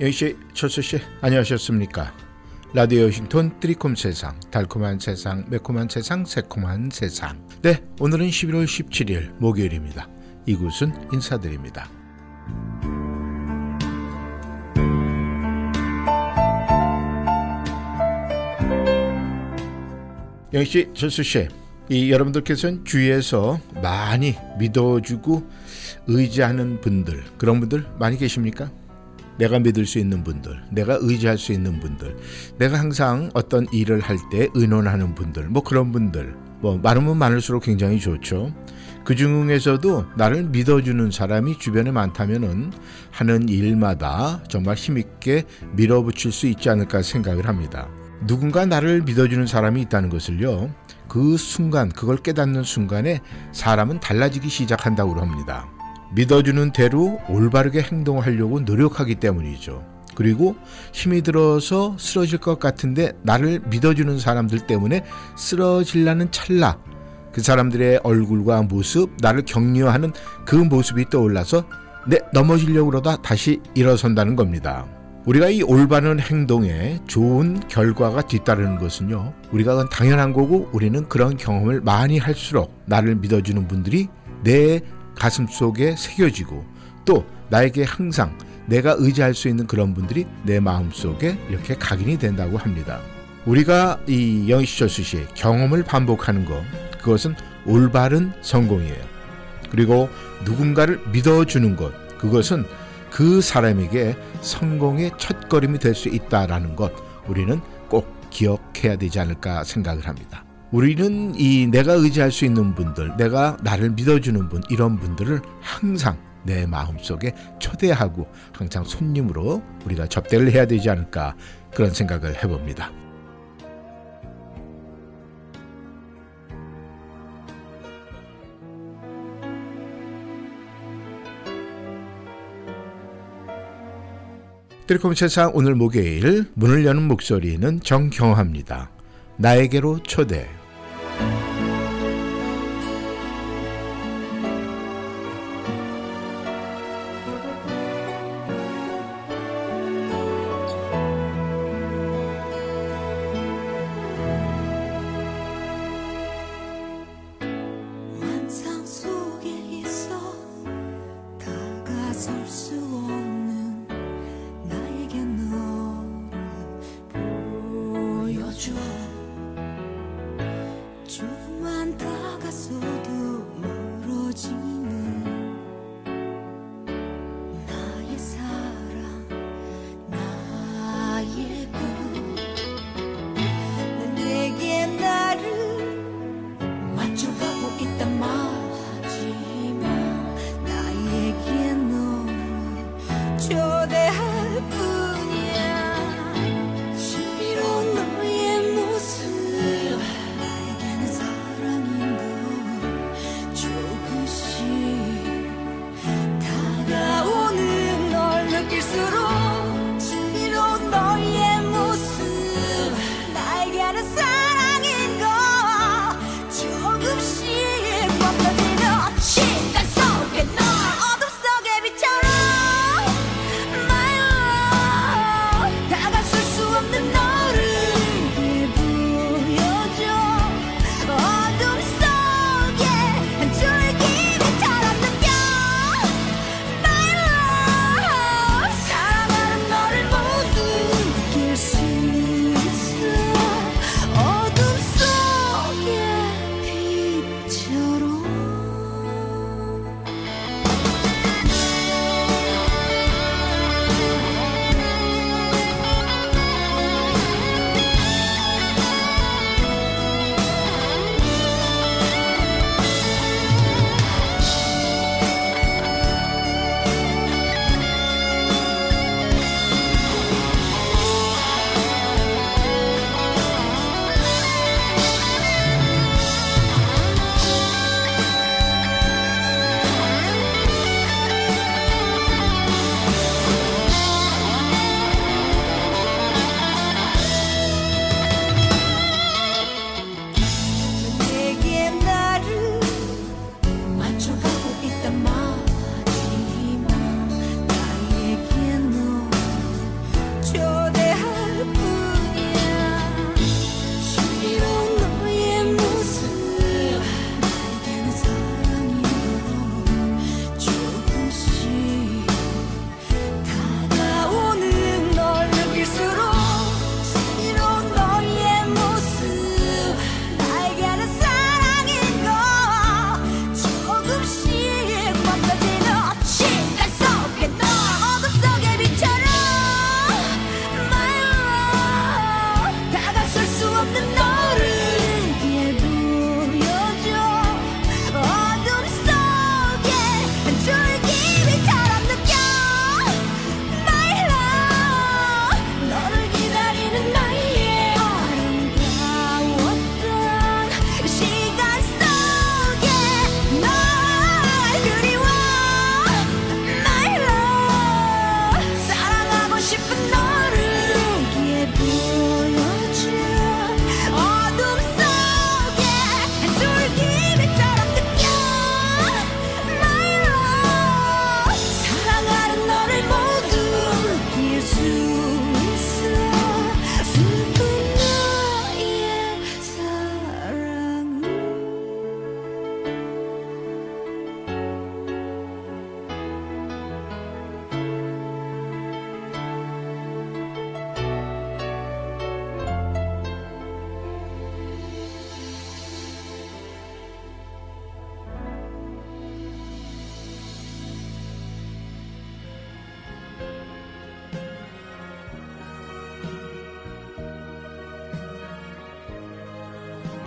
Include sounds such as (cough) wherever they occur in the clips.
영희씨, 철수씨, 안녕하셨습니까? 라디오 워싱턴 트리콤 세상, 달콤한 세상, 매콤한 세상, 새콤한 세상. 네, 오늘은 11월 17일 목요일입니다. 이곳은 인사드립니다. 영희씨, 철수씨, 이 여러분들께서는 주위에서 많이 믿어주고 의지하는 분들, 그런 분들 많이 계십니까? 내가 믿을 수 있는 분들, 내가 의지할 수 있는 분들, 내가 항상 어떤 일을 할 때 의논하는 분들, 뭐 그런 분들, 뭐 많으면 많을수록 굉장히 좋죠. 그 중에서도 나를 믿어주는 사람이 주변에 많다면은 하는 일마다 정말 힘있게 밀어붙일 수 있지 않을까 생각을 합니다. 누군가 나를 믿어주는 사람이 있다는 것을요, 그 순간, 그걸 깨닫는 순간에 사람은 달라지기 시작한다고 합니다. 믿어주는 대로 올바르게 행동하려고 노력하기 때문이죠. 그리고 힘이 들어서 쓰러질 것 같은데 나를 믿어주는 사람들 때문에 쓰러질라는 찰나 그 사람들의 얼굴과 모습, 나를 격려하는 그 모습이 떠올라서 내 넘어지려고 그러다 다시 일어선다는 겁니다. 우리가 이 올바른 행동에 좋은 결과가 뒤따르는 것은요. 우리가 당연한 거고 우리는 그런 경험을 많이 할수록 나를 믿어주는 분들이 내 가슴 속에 새겨지고 또 나에게 항상 내가 의지할 수 있는 그런 분들이 내 마음 속에 이렇게 각인이 된다고 합니다. 우리가 이 영시철수 씨의 경험을 반복하는 것, 그것은 올바른 성공이에요. 그리고 누군가를 믿어주는 것, 그것은 그 사람에게 성공의 첫걸음이 될 수 있다라는 것, 우리는 꼭 기억해야 되지 않을까 생각을 합니다. 우리는 이 내가 의지할 수 있는 분들, 내가 나를 믿어주는 분, 이런 분들을 항상 내 마음속에 초대하고 항상 손님으로 우리가 접대를 해야 되지 않을까 그런 생각을 해봅니다. 트리콤 세상 오늘 목요일 문을 여는 목소리는 정경화입니다. 나에게로 초대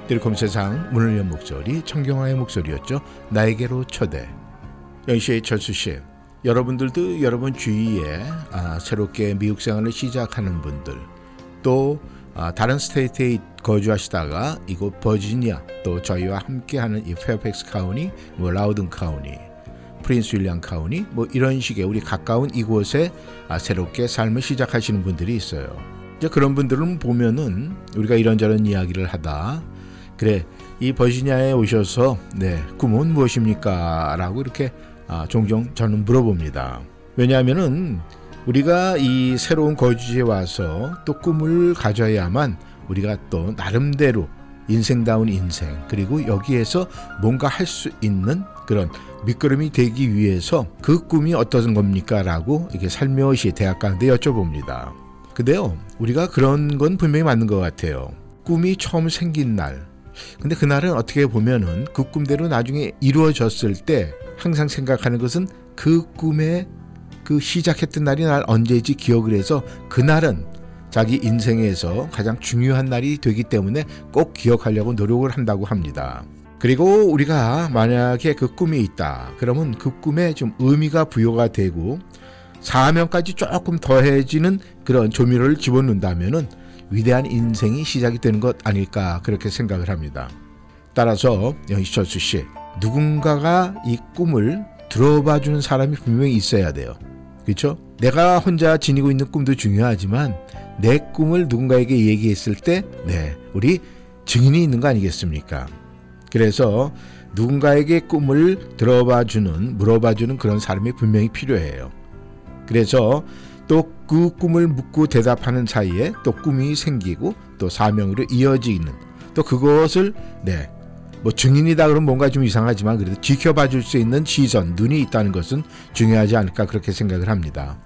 뜰콤 세상 문을 연 목소리 정경화의 목소리였죠. 나에게로 초대. 영시의 철수 씨. 여러분들도 여러분 주위에 아, 새롭게 미국 생활을 시작하는 분들 또 아, 다른 state에 거주하시다가 이곳 버지니아 또 저희와 함께하는 이 Fairfax County, 뭐 Loudoun County, Prince William County 뭐 이런 식의 우리 가까운 이곳에 아, 새롭게 삶을 시작하시는 분들이 있어요. 이제 그런 분들은 보면은 우리가 이런저런 이야기를 하다 그래 이 버지니아에 오셔서 네 꿈은 무엇입니까?라고 이렇게 아, 종종 저는 물어봅니다. 왜냐하면은 우리가 이 새로운 거주지에 와서 또 꿈을 가져야만 우리가 또 나름대로 인생다운 인생 그리고 여기에서 뭔가 할 수 있는 그런 밑거름이 되기 위해서 그 꿈이 어떤 겁니까라고 이렇게 살며시 대학 가는데 여쭤봅니다. 근데요 우리가 그런 건 분명히 맞는 것 같아요. 꿈이 처음 생긴 날 근데 그날은 어떻게 보면은 그 꿈대로 나중에 이루어졌을 때 항상 생각하는 것은 그 꿈의 그 시작했던 날이 날 언제인지 기억을 해서 그날은 자기 인생에서 가장 중요한 날이 되기 때문에 꼭 기억하려고 노력을 한다고 합니다. 그리고 우리가 만약에 그 꿈이 있다. 그러면 그 꿈에 좀 의미가 부여가 되고 사명까지 조금 더해지는 그런 조미료를 집어넣는다면은 위대한 인생이 시작이 되는 것 아닐까 그렇게 생각을 합니다. 따라서 영희철수 씨 누군가가 이 꿈을 들어봐 주는 사람이 분명히 있어야 돼요. 그렇죠? 내가 혼자 지니고 있는 꿈도 중요하지만 내 꿈을 누군가에게 얘기했을 때 네, 우리 증인이 있는 거 아니겠습니까? 그래서 누군가에게 꿈을 들어봐 주는 물어봐 주는 그런 사람이 분명히 필요해요. 그래서 또 그 꿈을 묻고 대답하는 사이에 또 꿈이 생기고 또 사명으로 이어지는 또 그것을 네. 뭐 증인이다 그러면 뭔가 좀 이상하지만 그래도 지켜봐 줄 수 있는 시선, 눈이 있다는 것은 중요하지 않을까 그렇게 생각을 합니다.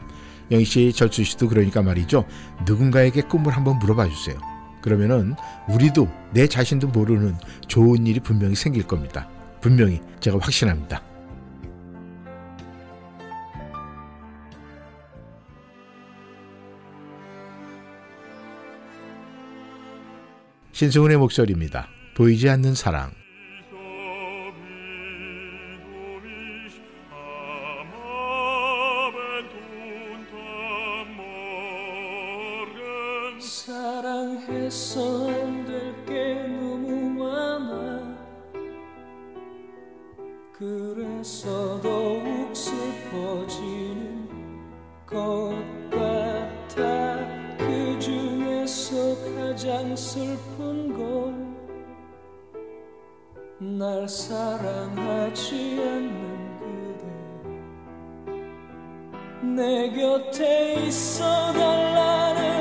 영희 씨, 절수 씨도 그러니까 말이죠. 누군가에게 꿈을 한번 물어봐 주세요. 그러면은 우리도 내 자신도 모르는 좋은 일이 분명히 생길 겁니다. 분명히 제가 확신합니다. 신승훈의 목소리입니다. 보이지 않는 사랑. 사랑해서 안될게 너무 많아 그래서 더욱 슬퍼지는 것 가장 슬픈 건 날 사랑하지 않는 그대. 내 곁에 있어 달라는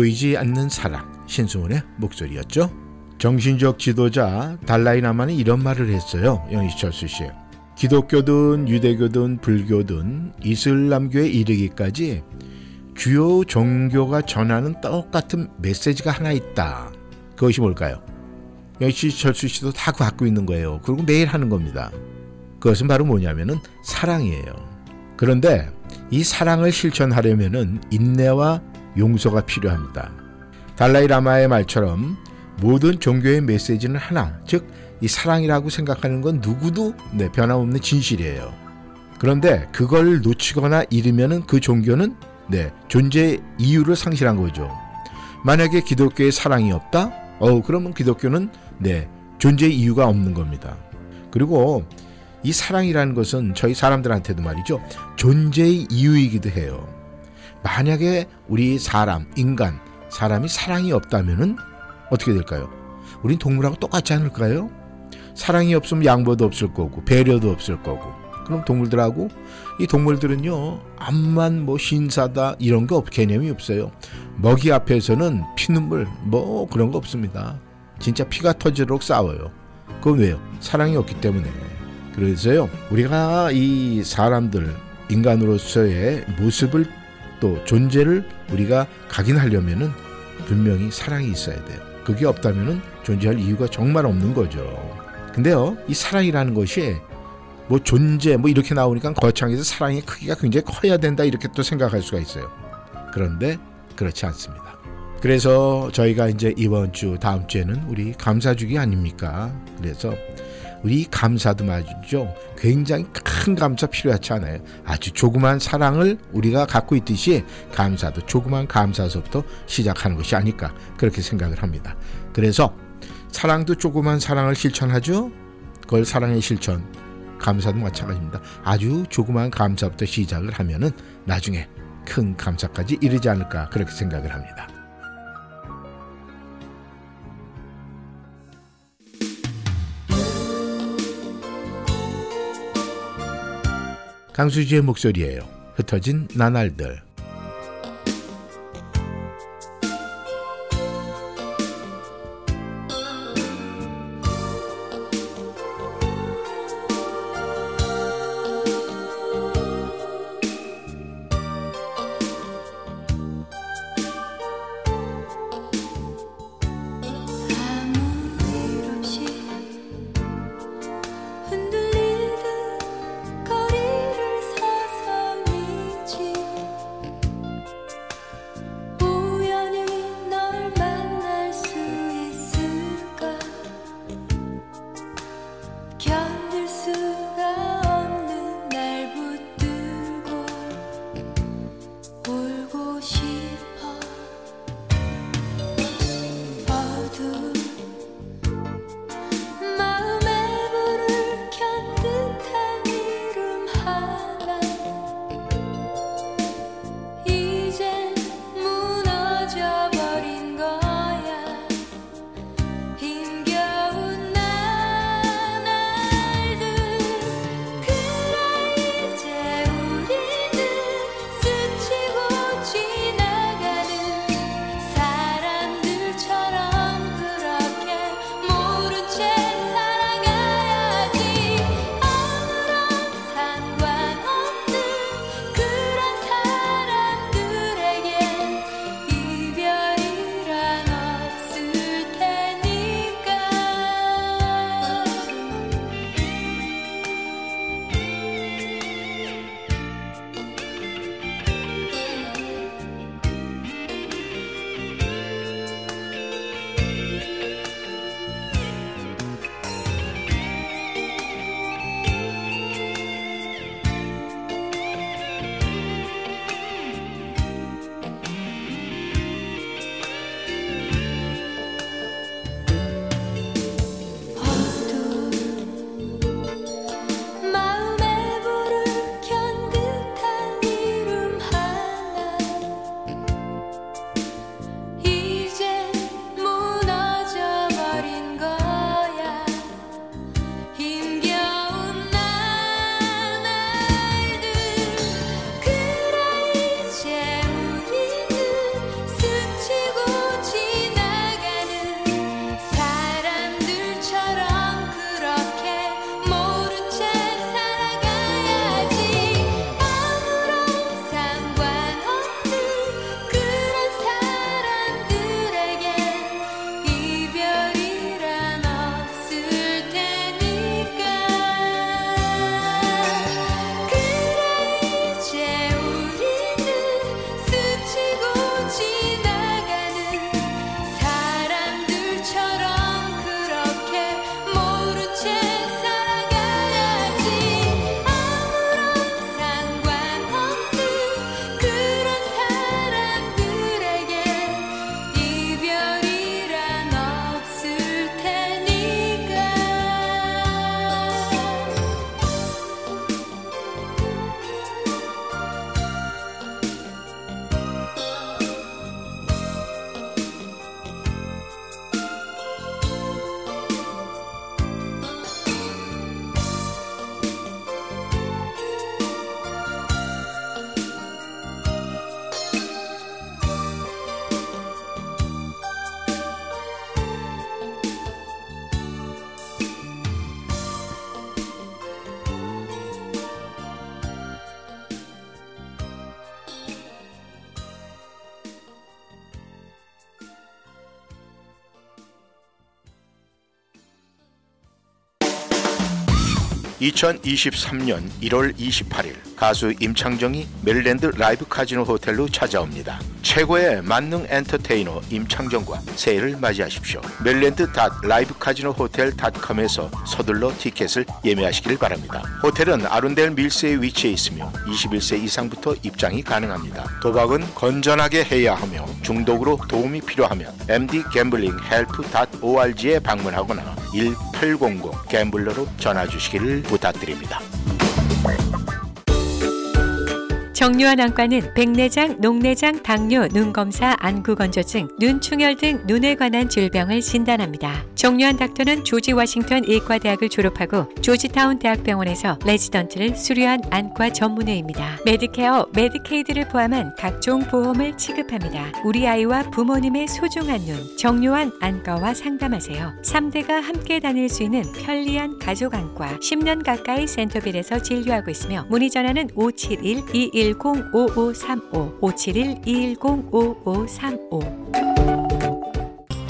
보이지 않는 사랑 신승훈의 목소리였죠. 정신적 지도자 달라이라마는 이런 말을 했어요. 영희철수 씨. 기독교든 유대교든 불교든 이슬람교에 이르기까지 주요 종교가 전하는 똑같은 메시지가 하나 있다. 그것이 뭘까요? 영희철수 씨도 다 갖고 있는 거예요. 그리고 매일 하는 겁니다. 그것은 바로 뭐냐면은 사랑이에요. 그런데 이 사랑을 실천하려면은 인내와 용서가 필요합니다. 달라이 라마의 말처럼 모든 종교의 메시지는 하나, 즉 이 사랑이라고 생각하는 건 누구도 네, 변함없는 진실이에요. 그런데 그걸 놓치거나 잃으면은 그 종교는 네, 존재 이유를 상실한 거죠. 만약에 기독교에 사랑이 없다? 어, 그러면 기독교는 네, 존재 이유가 없는 겁니다. 그리고 이 사랑이라는 것은 저희 사람들한테도 말이죠. 존재의 이유이기도 해요. 만약에 우리 사람, 인간, 사람이 사랑이 없다면은 어떻게 될까요? 우린 동물하고 똑같지 않을까요? 사랑이 없으면 양보도 없을 거고 배려도 없을 거고 그럼 동물들하고 이 동물들은요 암만 뭐 신사다 이런 거 없, 개념이 없어요 먹이 앞에서는 피눈물 뭐 그런 거 없습니다 진짜 피가 터지도록 싸워요 그건 왜요? 사랑이 없기 때문에 그래서요 우리가 이 사람들 인간으로서의 모습을 또 존재를 우리가 각인하려면은 분명히 사랑이 있어야 돼요. 그게 없다면은 존재할 이유가 정말 없는 거죠. 근데요, 이 사랑이라는 것이 뭐 존재 뭐 이렇게 나오니까 거창해서 사랑의 크기가 굉장히 커야 된다 이렇게 또 생각할 수가 있어요. 그런데 그렇지 않습니다. 그래서 저희가 이제 이번 주 다음 주에는 우리 감사주기 아닙니까? 그래서 우리 감사도 말이죠. 굉장히 큰 감사 필요하지 않아요. 아주 조그만 사랑을 우리가 갖고 있듯이 감사도 조그만 감사서부터 시작하는 것이 아닐까 그렇게 생각을 합니다. 그래서 사랑도 조그만 사랑을 실천하죠. 그걸 사랑의 실천. 감사도 마찬가지입니다. 아주 조그만 감사부터 시작을 하면은 나중에 큰 감사까지 이르지 않을까 그렇게 생각을 합니다. 강수지의 목소리예요. 흩어진 나날들. 2023년 1월 28일 가수 임창정이 메릴랜드 라이브 카지노 호텔로 찾아옵니다. 최고의 만능 엔터테이너 임창정과 새해를 맞이하십시오. 메릴랜드 라이브 카지노 호텔.com에서 서둘러 티켓을 예매하시길 바랍니다. 호텔은 아룬델 밀스에 위치해 있으며 21세 이상부터 입장이 가능합니다. 도박은 건전하게 해야 하며 중독으로 도움이 필요하면 MD gambling help.org에 방문하거나 1800 gambler로 전화 주시기를 부탁드립니다. 정류한 안과는 백내장, 녹내장, 당뇨, 눈검사, 안구건조증, 눈충혈 등 눈에 관한 질병을 진단합니다. 정류한 닥터는 조지 워싱턴 의과대학을 졸업하고 조지타운 대학병원에서 레지던트를 수료한 안과 전문의입니다. 메디케어, 메디케이드를 포함한 각종 보험을 취급합니다. 우리 아이와 부모님의 소중한 눈, 정류한 안과와 상담하세요. 3대가 함께 다닐 수 있는 편리한 가족 안과 10년 가까이 센터빌에서 진료하고 있으며 문의 전화는 571 2 210-5535 571-210-5535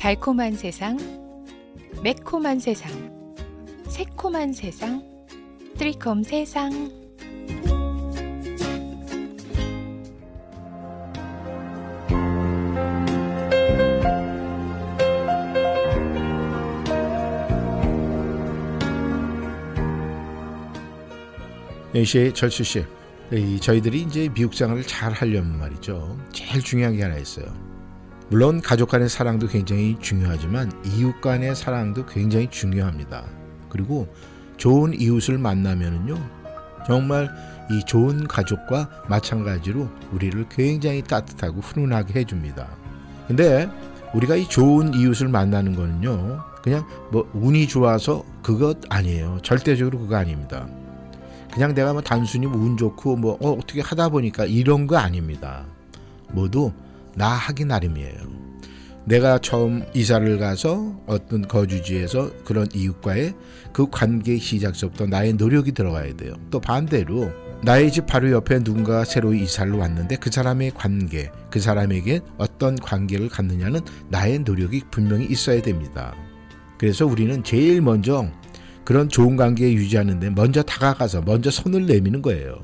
달콤한 세상, 매콤한 세상, 새콤한 세상, 트리콤 세상. 씨, 철수 씨, 이 저희들이 이제 미국 생활을 잘 하려면 말이죠. 제일 중요한 게 하나 있어요. 물론 가족 간의 사랑도 굉장히 중요하지만 이웃 간의 사랑도 굉장히 중요합니다. 그리고 좋은 이웃을 만나면은요, 정말 이 좋은 가족과 마찬가지로 우리를 굉장히 따뜻하고 훈훈하게 해줍니다. 근데 우리가 이 좋은 이웃을 만나는 거는요, 그냥 뭐 운이 좋아서 그것 아니에요. 절대적으로 그거 아닙니다. 그냥 내가 뭐 단순히 뭐운 좋고 뭐 어, 어떻게 하다 보니까 이런 거 아닙니다. 모두 나 하기 나름이에요. 내가 처음 이사를 가서 어떤 거주지에서 그런 이웃과의 그 관계 시작서부터 나의 노력이 들어가야 돼요. 또 반대로 나의 집 바로 옆에 누군가 새로 이사를 왔는데 그 사람의 관계, 그 사람에게 어떤 관계를 갖느냐는 나의 노력이 분명히 있어야 됩니다. 그래서 우리는 제일 먼저 그런 좋은 관계 유지하는데 먼저 다가가서 먼저 손을 내미는 거예요.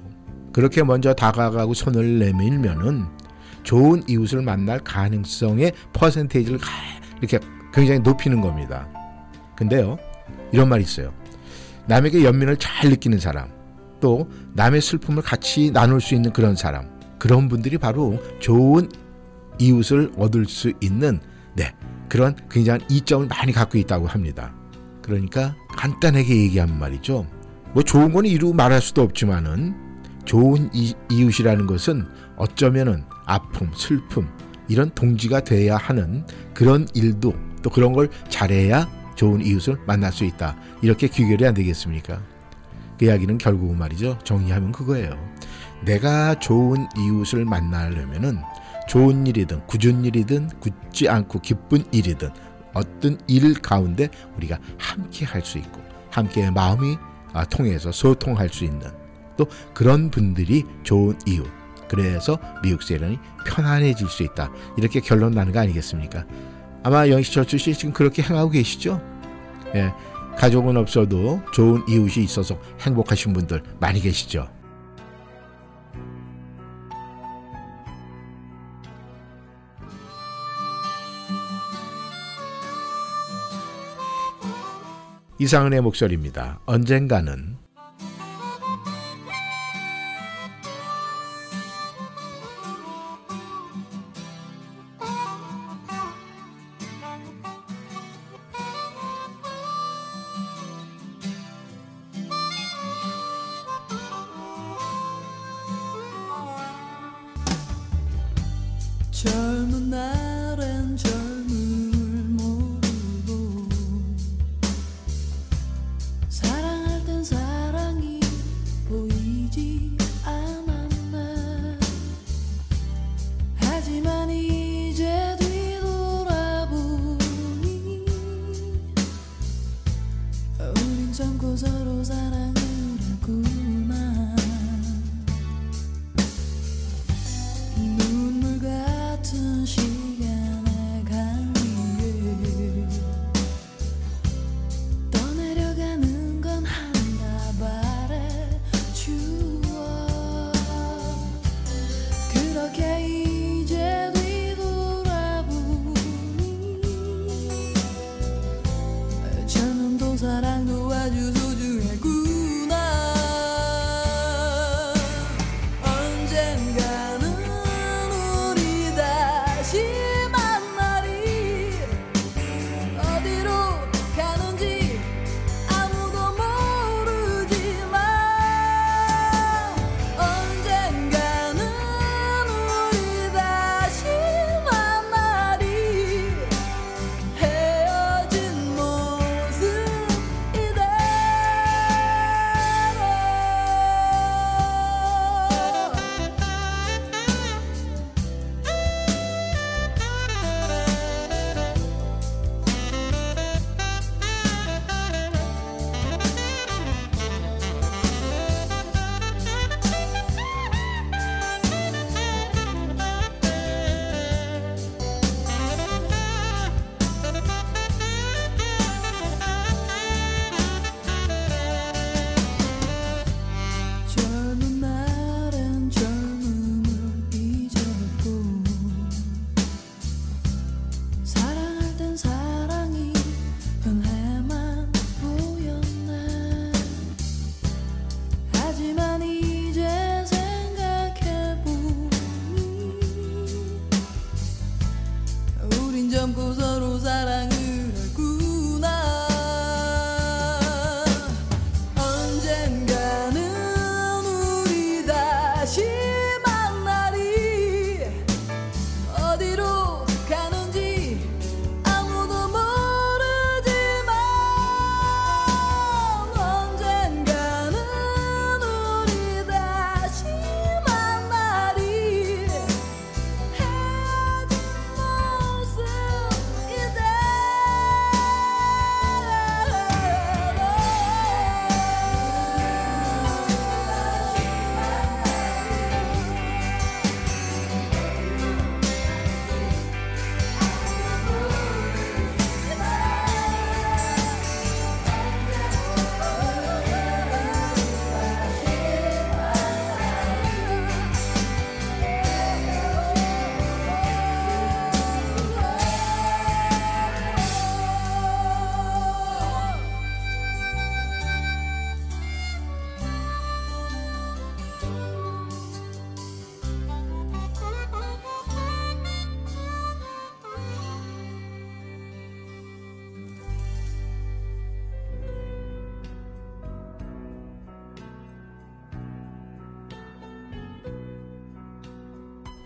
그렇게 먼저 다가가고 손을 내밀면은 좋은 이웃을 만날 가능성의 퍼센테이지를 이렇게 굉장히 높이는 겁니다. 근데요, 이런 말이 있어요. 남에게 연민을 잘 느끼는 사람, 또 남의 슬픔을 같이 나눌 수 있는 그런 사람, 그런 분들이 바로 좋은 이웃을 얻을 수 있는 네, 그런 굉장한 이점을 많이 갖고 있다고 합니다. 그러니까 간단하게 얘기하면 말이죠. 뭐 좋은 건 이루 말할 수도 없지만은 좋은 이, 이웃이라는 것은 어쩌면은 아픔, 슬픔 이런 동지가 돼야 하는 그런 일도 또 그런 걸 잘해야 좋은 이웃을 만날 수 있다. 이렇게 귀결이 안 되겠습니까? 그 이야기는 결국은 말이죠. 정리하면 그거예요. 내가 좋은 이웃을 만나려면은 좋은 일이든 굳은 일이든 굳지 않고 기쁜 일이든 어떤 일 가운데 우리가 함께 할 수 있고 함께 마음이 아, 통해서 소통할 수 있는 또 그런 분들이 좋은 이웃 그래서 미국 세련이 편안해질 수 있다 이렇게 결론 나는 거 아니겠습니까? 아마 영시철수 씨 지금 그렇게 행하고 계시죠? 예, 가족은 없어도 좋은 이웃이 있어서 행복하신 분들 많이 계시죠? 이상은의 목소리입니다. 언젠가는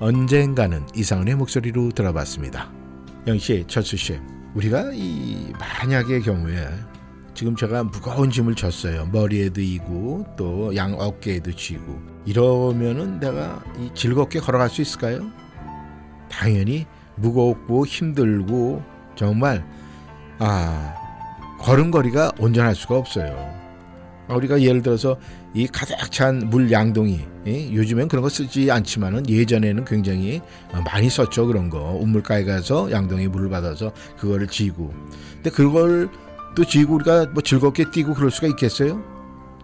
언젠가는 이상은의 목소리로 들어봤습니다. 영씨, 철수 씨, 우리가 이 만약의 경우에 지금 제가 무거운 짐을 졌어요. 머리에도 이고 또 양 어깨에도 쥐고 이러면은 내가 이 즐겁게 걸어갈 수 있을까요? 당연히 무겁고 힘들고 정말 아 걸음걸이가 온전할 수가 없어요. 아, 우리가 예를 들어서 이 가득 찬 물 양동이 예? 요즘엔 그런 거 쓰지 않지만은 예전에는 굉장히 어, 많이 썼죠 그런 거 우물가에 가서 양동이 물을 받아서 그거를 지고 근데 그걸 또 지고 우리가 뭐 즐겁게 뛰고 그럴 수가 있겠어요?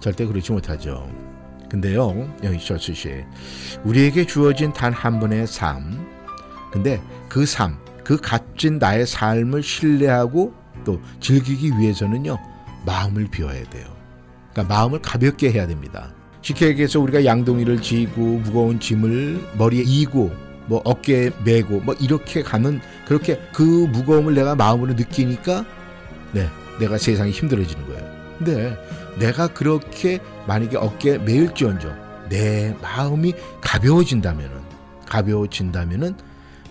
절대 그렇지 못하죠. 근데요 여기 철수 씨 우리에게 주어진 단 한 번의 삶 근데 그 삶, 그 값진 나의 삶을 신뢰하고 또 즐기기 위해서는요 마음을 비워야 돼요. 그러니까 마음을 가볍게 해야 됩니다. 쉽게 얘기해서 우리가 양동이를 지고 무거운 짐을 머리에 이고 뭐 어깨에 메고 뭐 이렇게 가는 그렇게 그 무거움을 내가 마음으로 느끼니까 네 내가 세상이 힘들어지는 거예요. 근데 내가 그렇게 만약에 어깨에 메일지언정 내 마음이 가벼워진다면은 가벼워진다면은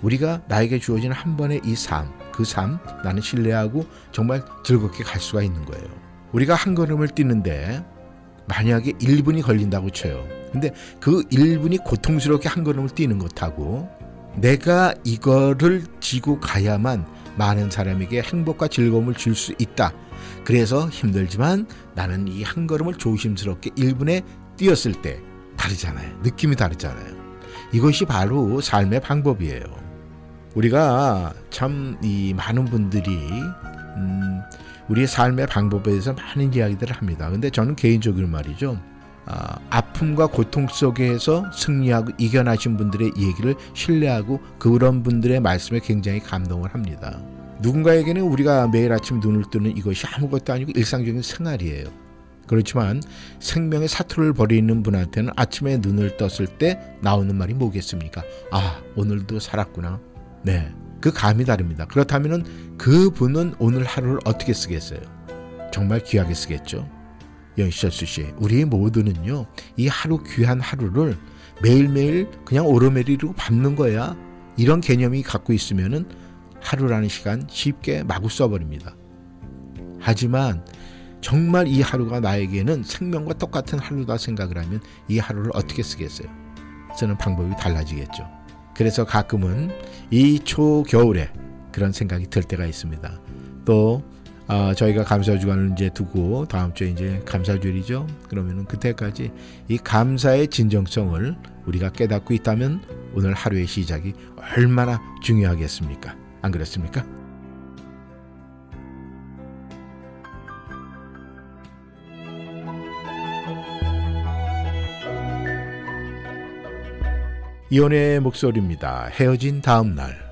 우리가 나에게 주어진 한 번의 이 삶, 그 삶 나는 신뢰하고 정말 즐겁게 갈 수가 있는 거예요. 우리가 한 걸음을 뛰는데 만약에 1분이 걸린다고 쳐요. 근데 그 1분이 고통스럽게 한 걸음을 뛰는 것하고 내가 이거를 지고 가야만 많은 사람에게 행복과 즐거움을 줄 수 있다. 그래서 힘들지만 나는 이 한 걸음을 조심스럽게 1분에 뛰었을 때 다르잖아요. 느낌이 다르잖아요. 이것이 바로 삶의 방법이에요. 우리가 참 이 많은 분들이 음, 우리의 삶의 방법에 대해서 많은 이야기들을 합니다. 근데 저는 개인적으로 말이죠. 아, 아픔과 고통 속에서 승리하고 이겨나신 분들의 얘기를 신뢰하고 그런 분들의 말씀에 굉장히 감동을 합니다. 누군가에게는 우리가 매일 아침 눈을 뜨는 이것이 아무것도 아니고 일상적인 생활이에요. 그렇지만 생명의 사투를 벌이는 분한테는 아침에 눈을 떴을 때 나오는 말이 뭐겠습니까? 아, 오늘도 살았구나. 네. 그 감이 다릅니다. 그렇다면 그 분은 오늘 하루를 어떻게 쓰겠어요? 정말 귀하게 쓰겠죠. 연시철수 씨, 우리 모두는요, 이 하루 귀한 하루를 매일매일 그냥 오르메리로 밟는 거야. 이런 개념이 갖고 있으면은 하루라는 시간 쉽게 마구 써버립니다. 하지만 정말 이 하루가 나에게는 생명과 똑같은 하루다 생각을 하면 이 하루를 어떻게 쓰겠어요? 쓰는 방법이 달라지겠죠. 그래서 가끔은 이 초겨울에 그런 생각이 들 때가 있습니다. 또 어, 저희가 감사 주간을 이제 두고 다음 주에 이제 감사 주일이죠. 그러면은 그때까지 이 감사의 진정성을 우리가 깨닫고 있다면 오늘 하루의 시작이 얼마나 중요하겠습니까? 안 그렇습니까? 이혼의 목소리입니다. 헤어진 다음 날.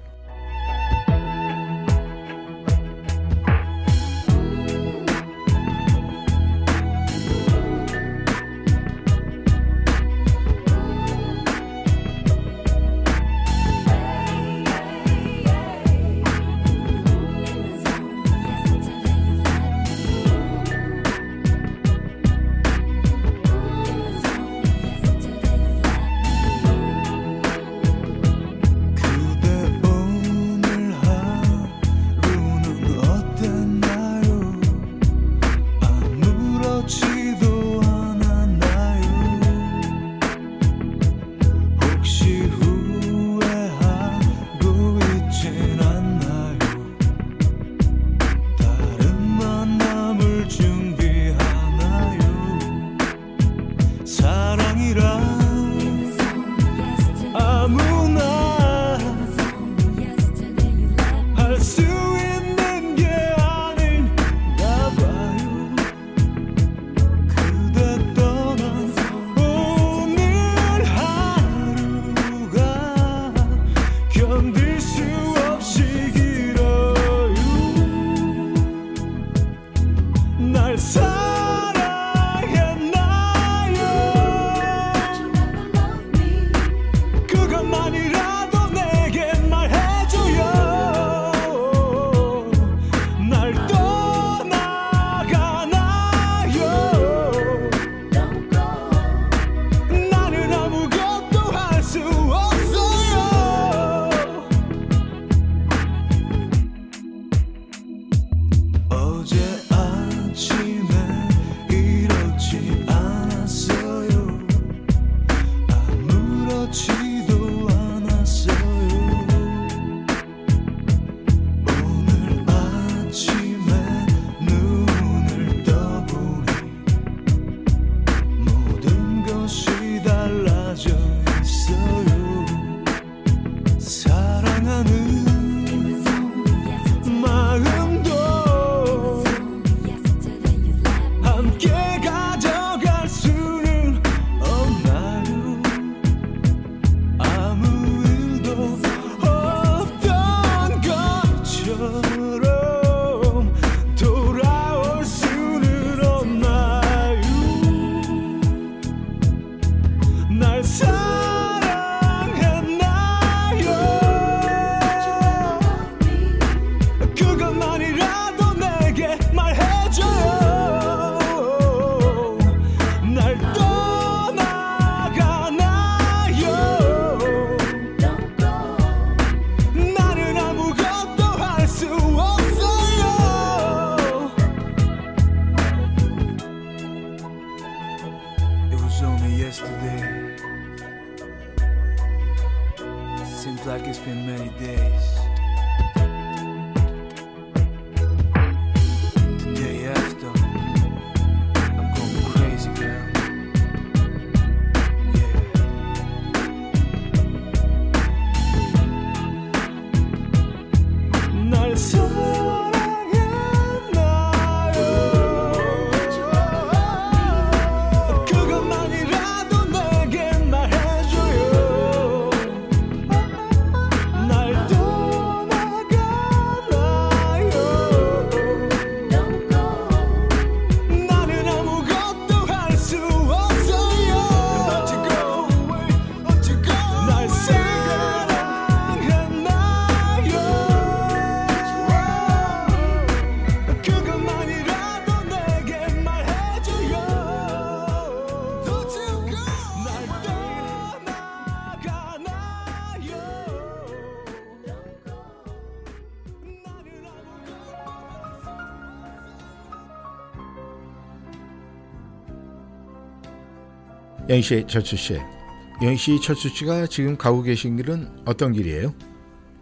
영희 씨, 철수 씨. 영희 씨, 철수 씨가 지금 가고 계신 길은 어떤 길이에요?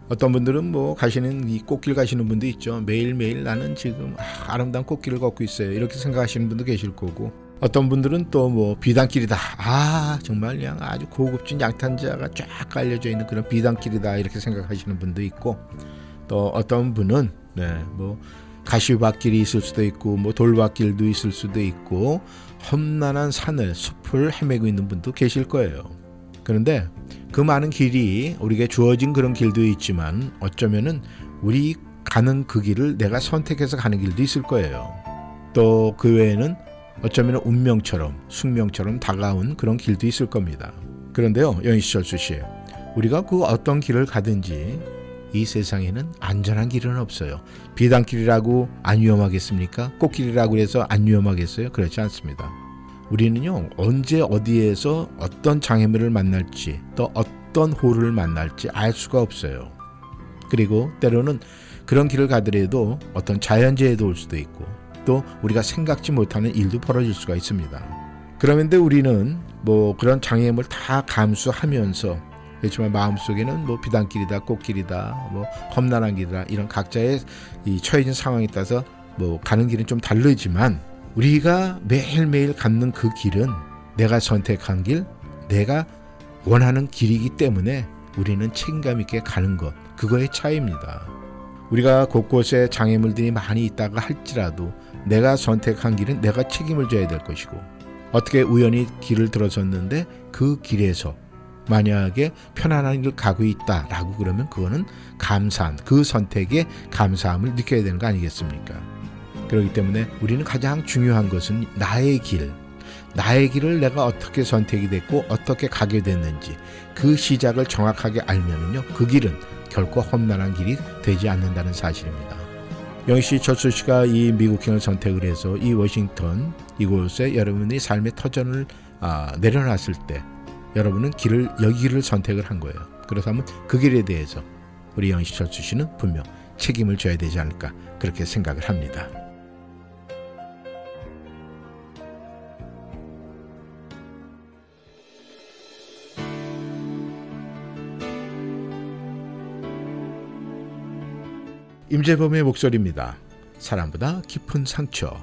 어떤 분들은 뭐 가시는 이 꽃길 가시는 분도 있죠. 매일매일 나는 지금 아, 아름다운 꽃길을 걷고 있어요. 이렇게 생각하시는 분도 계실 거고. 어떤 분들은 또 뭐 비단길이다. 아 정말 그냥 아주 고급진 양탄자가 쫙 깔려져 있는 그런 비단길이다 이렇게 생각하시는 분도 있고 또 어떤 분은 네 뭐 가시밭길이 있을 수도 있고 뭐 돌밭길도 있을 수도 있고 험난한 산을 숲을 헤매고 있는 분도 계실 거예요. 그런데 그 많은 길이 우리에게 주어진 그런 길도 있지만 어쩌면은 우리 가는 그 길을 내가 선택해서 가는 길도 있을 거예요. 또 그 외에는 어쩌면 운명처럼 숙명처럼 다가온 그런 길도 있을 겁니다. 그런데요, 영희철수 씨, 우리가 그 어떤 길을 가든지 이 세상에는 안전한 길은 없어요. 비단길이라고 안 위험하겠습니까? 꽃길이라고 해서 안 위험하겠어요? 그렇지 않습니다. 우리는요 언제 어디에서 어떤 장애물을 만날지 또 어떤 호를 만날지 알 수가 없어요. 그리고 때로는 그런 길을 가더라도 어떤 자연재해도 올 수도 있고 또 우리가 생각지 못하는 일도 벌어질 수가 있습니다. 그런데 우리는 뭐 그런 장애물 다 감수하면서 그렇지만 마음속에는 뭐 비단길이다 꽃길이다 뭐 험난한 길이다 이런 각자의 이 처해진 상황에 따라서 뭐 가는 길은 좀 다르지만 우리가 매일매일 갖는 그 길은 내가 선택한 길, 내가 원하는 길이기 때문에 우리는 책임감 있게 가는 것, 그거의 차이입니다. 우리가 곳곳에 장애물들이 많이 있다가 할지라도 내가 선택한 길은 내가 책임을 져야 될 것이고 어떻게 우연히 길을 들어섰는데 그 길에서 만약에 편안한 길 가고 있다라고 그러면 그거는 감사한 그 선택에 감사함을 느껴야 되는 거 아니겠습니까? 그렇기 때문에 우리는 가장 중요한 것은 나의 길, 나의 길을 내가 어떻게 선택이 됐고 어떻게 가게 됐는지 그 시작을 정확하게 알면은요 그 길은 결코 험난한 길이 되지 않는다는 사실입니다. 영희 씨, 철수 씨가 이 미국행을 선택을 해서 이 워싱턴 이곳에 여러분이 삶의 터전을 아, 내려놨을 때 여러분은 길을 여기를 선택을 한 거예요. 그렇다면 그 길에 대해서 우리 영희 씨, 철수 씨는 분명 책임을 져야 되지 않을까 그렇게 생각을 합니다. 임재범의 목소리입니다. 사람보다 깊은 상처.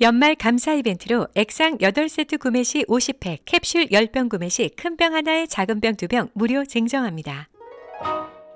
연말 감사 이벤트로 액상 8세트 구매 시 50팩, 캡슐 10병 구매 시 큰 병 하나에 작은 병 2병 무료 증정합니다.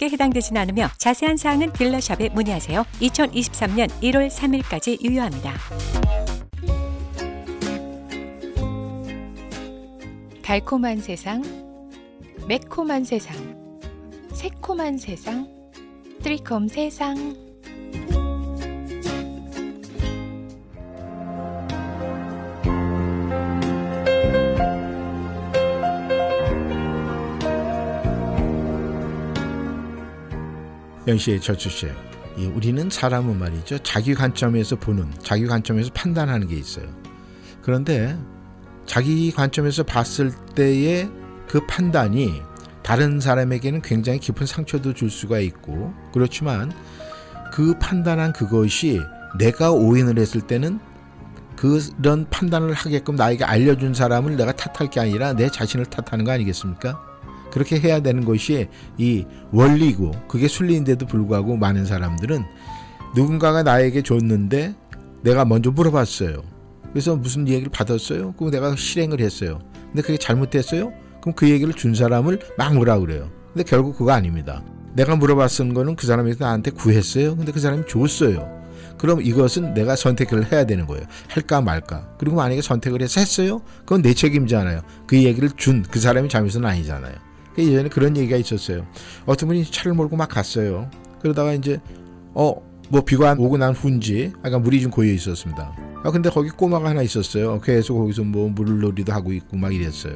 에 해당되진 않으며 자세한 사항은 딜러샵에 문의하세요. 2023년 1월 3일까지 유효합니다. 달콤한 세상, 매콤한 세상, 새콤한 세상, 트리콤 세상. 저추 씨, 이 우리는 사람은 말이죠. 자기 관점에서 보는, 자기 관점에서 판단하는 게 있어요. 그런데 자기 관점에서 봤을 때의 그 판단이 다른 사람에게는 굉장히 깊은 상처도 줄 수가 있고 그렇지만 그 판단한 그것이 내가 오인을 했을 때는 그런 판단을 하게끔 나에게 알려준 사람을 내가 탓할 게 아니라 내 자신을 탓하는 거 아니겠습니까? 그렇게 해야 되는 것이 이 원리고 그게 순리인데도 불구하고 많은 사람들은 누군가가 나에게 줬는데 내가 먼저 물어봤어요. 그래서 무슨 얘기를 받았어요? 그럼 내가 실행을 했어요. 근데 그게 잘못됐어요? 그럼 그 얘기를 준 사람을 막 뭐라 그래요. 근데 결국 그거 아닙니다. 내가 물어봤은 거는 그 사람이 나한테 구했어요. 근데 그 사람이 줬어요. 그럼 이것은 내가 선택을 해야 되는 거예요. 할까 말까. 그리고 만약에 선택을 해서 했어요? 그건 내 책임이잖아요. 그 얘기를 준 그 사람이 잘못은 아니잖아요. 예전에 그런 얘기가 있었어요. 어떤 분이 차를 몰고 막 갔어요. 그러다가 이제 어 뭐 비가 오고 난 후인지 약간 물이 좀 고여 있었습니다. 아 근데 거기 꼬마가 하나 있었어요. 계속 거기서 뭐 물놀이도 하고 있고 막 이랬어요.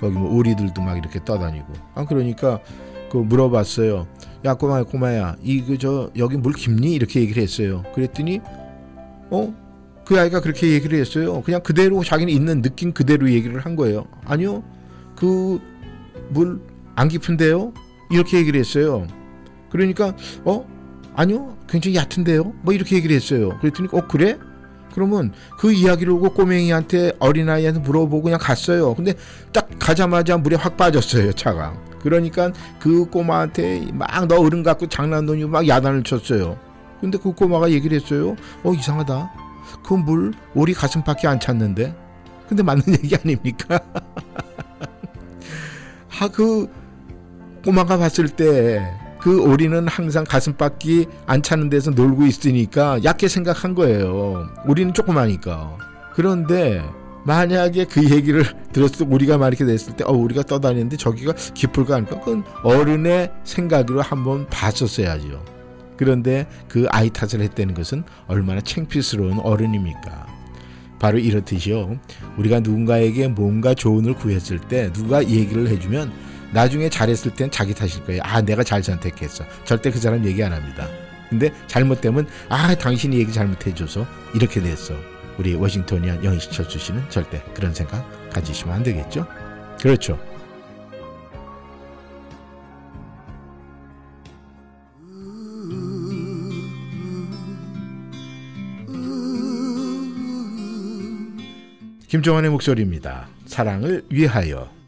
거기 뭐 오리들도 막 이렇게 떠다니고. 아 그러니까 그 물어봤어요. 야 꼬마야 꼬마야 이그 저 여기 물 깊니 이렇게 얘기를 했어요. 그랬더니 어? 그 아이가 그렇게 얘기를 했어요. 그냥 그대로 자기는 있는 느낌 그대로 얘기를 한 거예요. 아니요. 그 물 안 깊은데요? 이렇게 얘기를 했어요. 그러니까 어? 아니요. 굉장히 얕은데요? 뭐 이렇게 얘기를 했어요. 그랬더니 어 그래? 그러면 그 이야기를 오고 꼬맹이한테 어린아이한테 물어보고 그냥 갔어요. 근데 딱 가자마자 물에 확 빠졌어요, 차가. 그러니까 그 꼬마한테 막 너 어른 갖고 장난놀이고 막 야단을 쳤어요. 근데 그 꼬마가 얘기를 했어요. 어 이상하다. 그물 오리 가슴밖에 안 찼는데. 근데 맞는 (laughs) 얘기 아닙니까? (laughs) 아 그 꼬마가 봤을 때 그 오리는 항상 가슴밖에 안 차는 데서 놀고 있으니까 얕게 생각한 거예요. 우리는 조그마니까. 그런데 만약에 그 얘기를 (laughs) 들었을 때 우리가 말 이렇게 됐을 때 어, 우리가 떠다니는데 저기가 깊을까 하니까 그건 어른의 생각으로 한번 봤었어야죠. 그런데 그 아이 탓을 했다는 것은 얼마나 창피스러운 어른입니까? 바로 이렇듯이요. 우리가 누군가에게 뭔가 조언을 구했을 때 누가 얘기를 해주면 나중에 잘했을 땐 자기 탓일 거예요. 아, 내가 잘 선택했어. 절대 그 사람 얘기 안 합니다. 근데 잘못되면 아, 당신이 얘기 잘못해줘서 이렇게 됐어. 우리 워싱턴이한 영희씨 철수 씨는 절대 그런 생각 가지시면 안 되겠죠? 그렇죠. 김종환의 목소리입니다. 사랑을 위하여.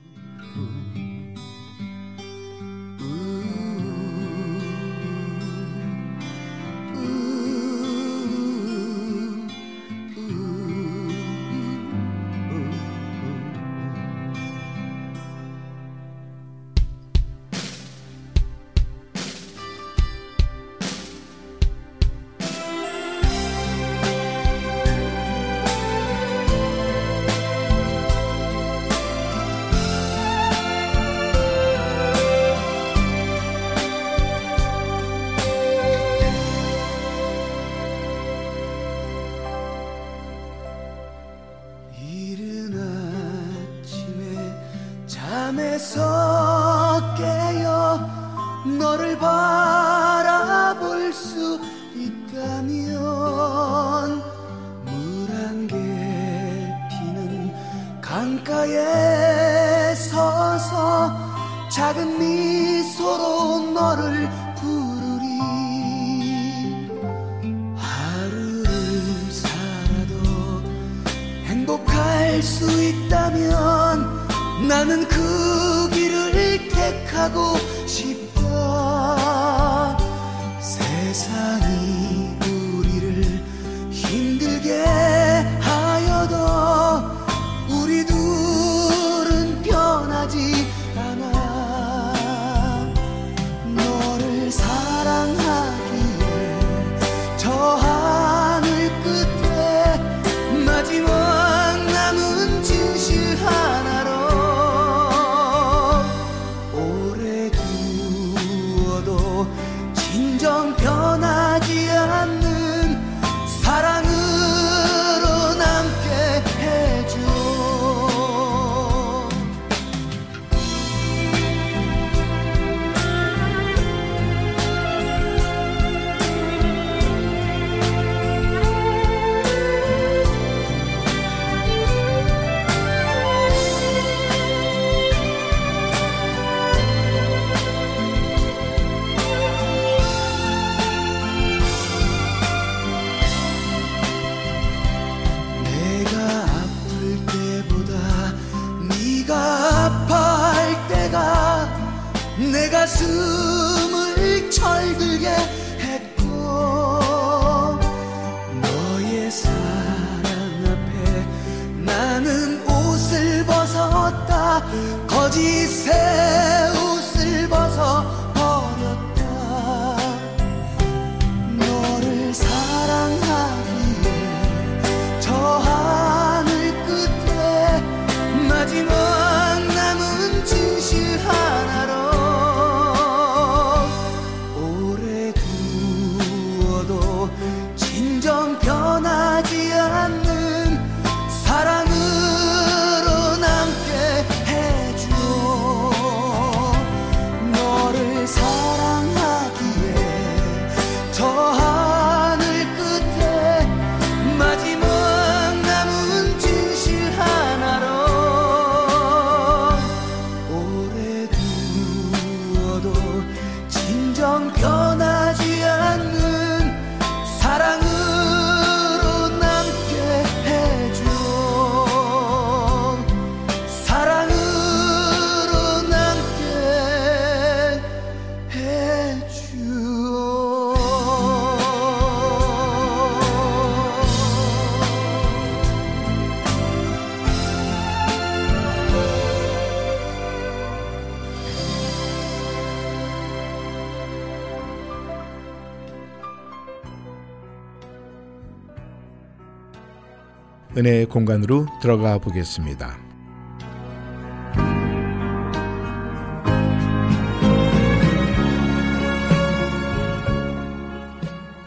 은혜의 공간으로 들어가 보겠습니다.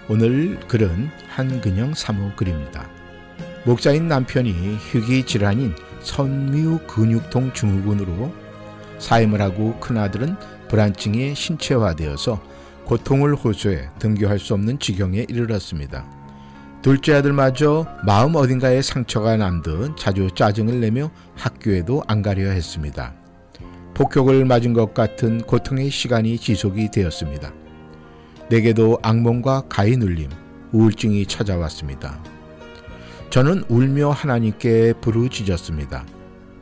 오늘 글은 한근영 사모 글입니다. 목사인 남편이 희귀 질환인 선미후 근육통 증후군으로 사임을 하고 큰아들은 불안증에 신체화되어서 고통을 호소해 등교할 수 없는 지경에 이르렀습니다. 둘째 아들마저 마음 어딘가에 상처가 난 듯 자주 짜증을 내며 학교에도 안 가려 했습니다. 폭격을 맞은 것 같은 고통의 시간이 지속이 되었습니다. 내게도 악몽과 가위 눌림, 우울증이 찾아왔습니다. 저는 울며 하나님께 부르짖었습니다.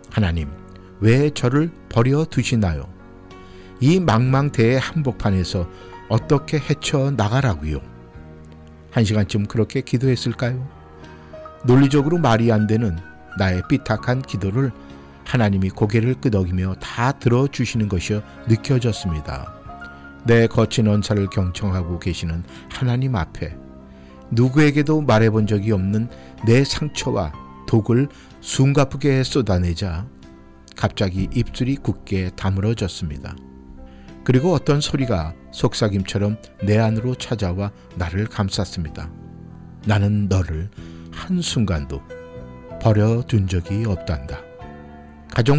하나님, 왜 저를 버려 두시나요? 이 망망대해 한복판에서 어떻게 헤쳐 나가라고요? 한 시간쯤 그렇게 기도했을까요? 논리적으로 말이 안 되는 나의 삐딱한 기도를 하나님이 고개를 끄덕이며 다 들어주시는 것이 느껴졌습니다. 내 거친 언사를 경청하고 계시는 하나님 앞에 누구에게도 말해본 적이 없는 내 상처와 독을 숨가쁘게 쏟아내자 갑자기 입술이 굳게 다물어졌습니다. 그리고 어떤 소리가 속삭임처럼 내 안으로 찾아와 나를 감쌌습니다. 나는 너를 한순간도 버려둔 적이 없단다.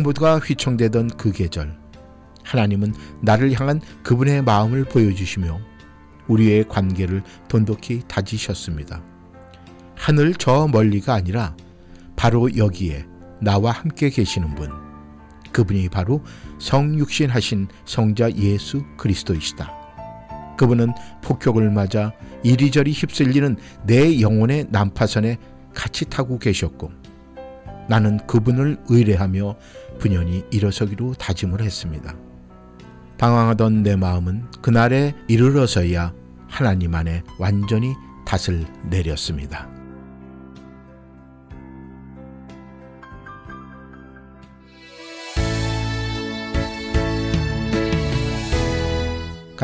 모두가 휘청대던 그 계절, 하나님은 나를 향한 그분의 마음을 보여주시며 우리의 관계를 돈독히 다지셨습니다. 하늘 저 멀리가 아니라 바로 여기에 나와 함께 계시는 분, 그분이 바로 성육신하신 성자 예수 그리스도이시다. 그분은 폭격을 맞아 이리저리 휩쓸리는 내 영혼의 난파선에 같이 타고 계셨고 나는 그분을 의뢰하며 분연히 일어서기로 다짐을 했습니다. 방황하던 내 마음은 그날에 이르러서야 하나님 안에 완전히 닷을 내렸습니다.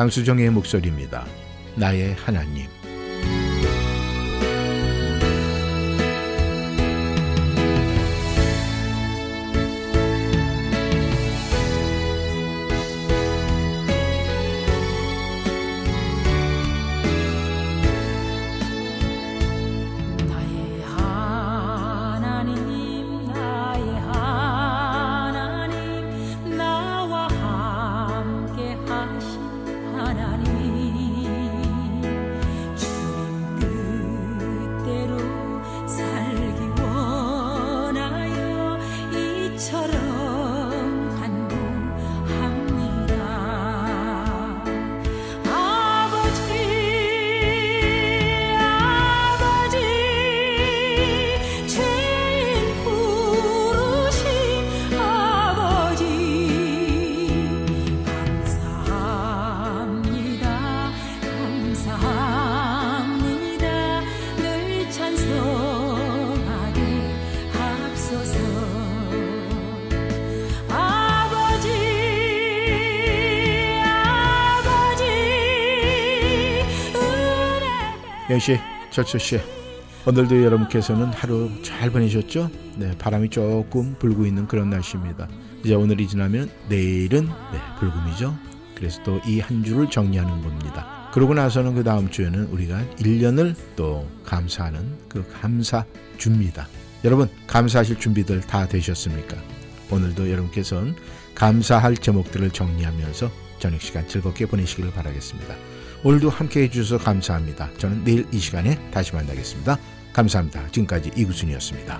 강수정의 목소리입니다. 나의 하나님. 영씨, 철수씨, 오늘도 여러분께서는 하루 잘 보내셨죠? 네, 바람이 조금 불고 있는 그런 날씨입니다. 이제 오늘이 지나면 내일은 네, 불금이죠. 그래서 또 이 한 주를 정리하는 겁니다. 그러고 나서는 그 다음 주에는 우리가 1년을 또 감사하는 그 감사 줍니다. 여러분, 감사하실 준비들 다 되셨습니까? 오늘도 여러분께서는 감사할 제목들을 정리하면서 저녁 시간 즐겁게 보내시기를 바라겠습니다. 오늘도 함께 해 주셔서 감사합니다. 저는 내일 이 시간에 다시 만나겠습니다. 감사합니다. 지금까지 이구순이었습니다.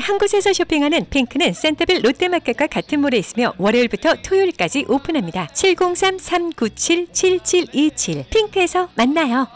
한 곳에서 쇼핑하는 핑크는 센터빌 롯데마켓과 같은 몰에 있으며 월요일부터 토요일까지 오픈합니다. 703-397-7727 핑크에서 만나요.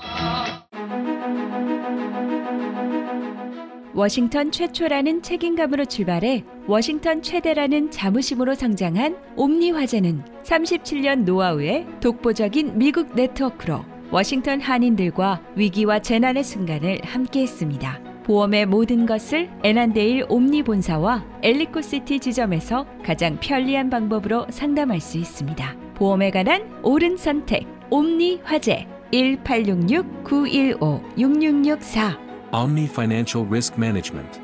워싱턴 최초라는 책임감으로 출발해 워싱턴 최대라는 자부심으로 성장한 옴니 화재는 37년 노하우의 독보적인 미국 네트워크로 워싱턴 한인들과 위기와 재난의 순간을 함께했습니다. 보험의 모든 것을 애난데일 옴니 본사와 엘리콧시티 지점에서 가장 편리한 방법으로 상담할 수 있습니다. 보험에 관한 옳은 선택 옴니 화재 1866-915-6664 Omni Financial Risk Management.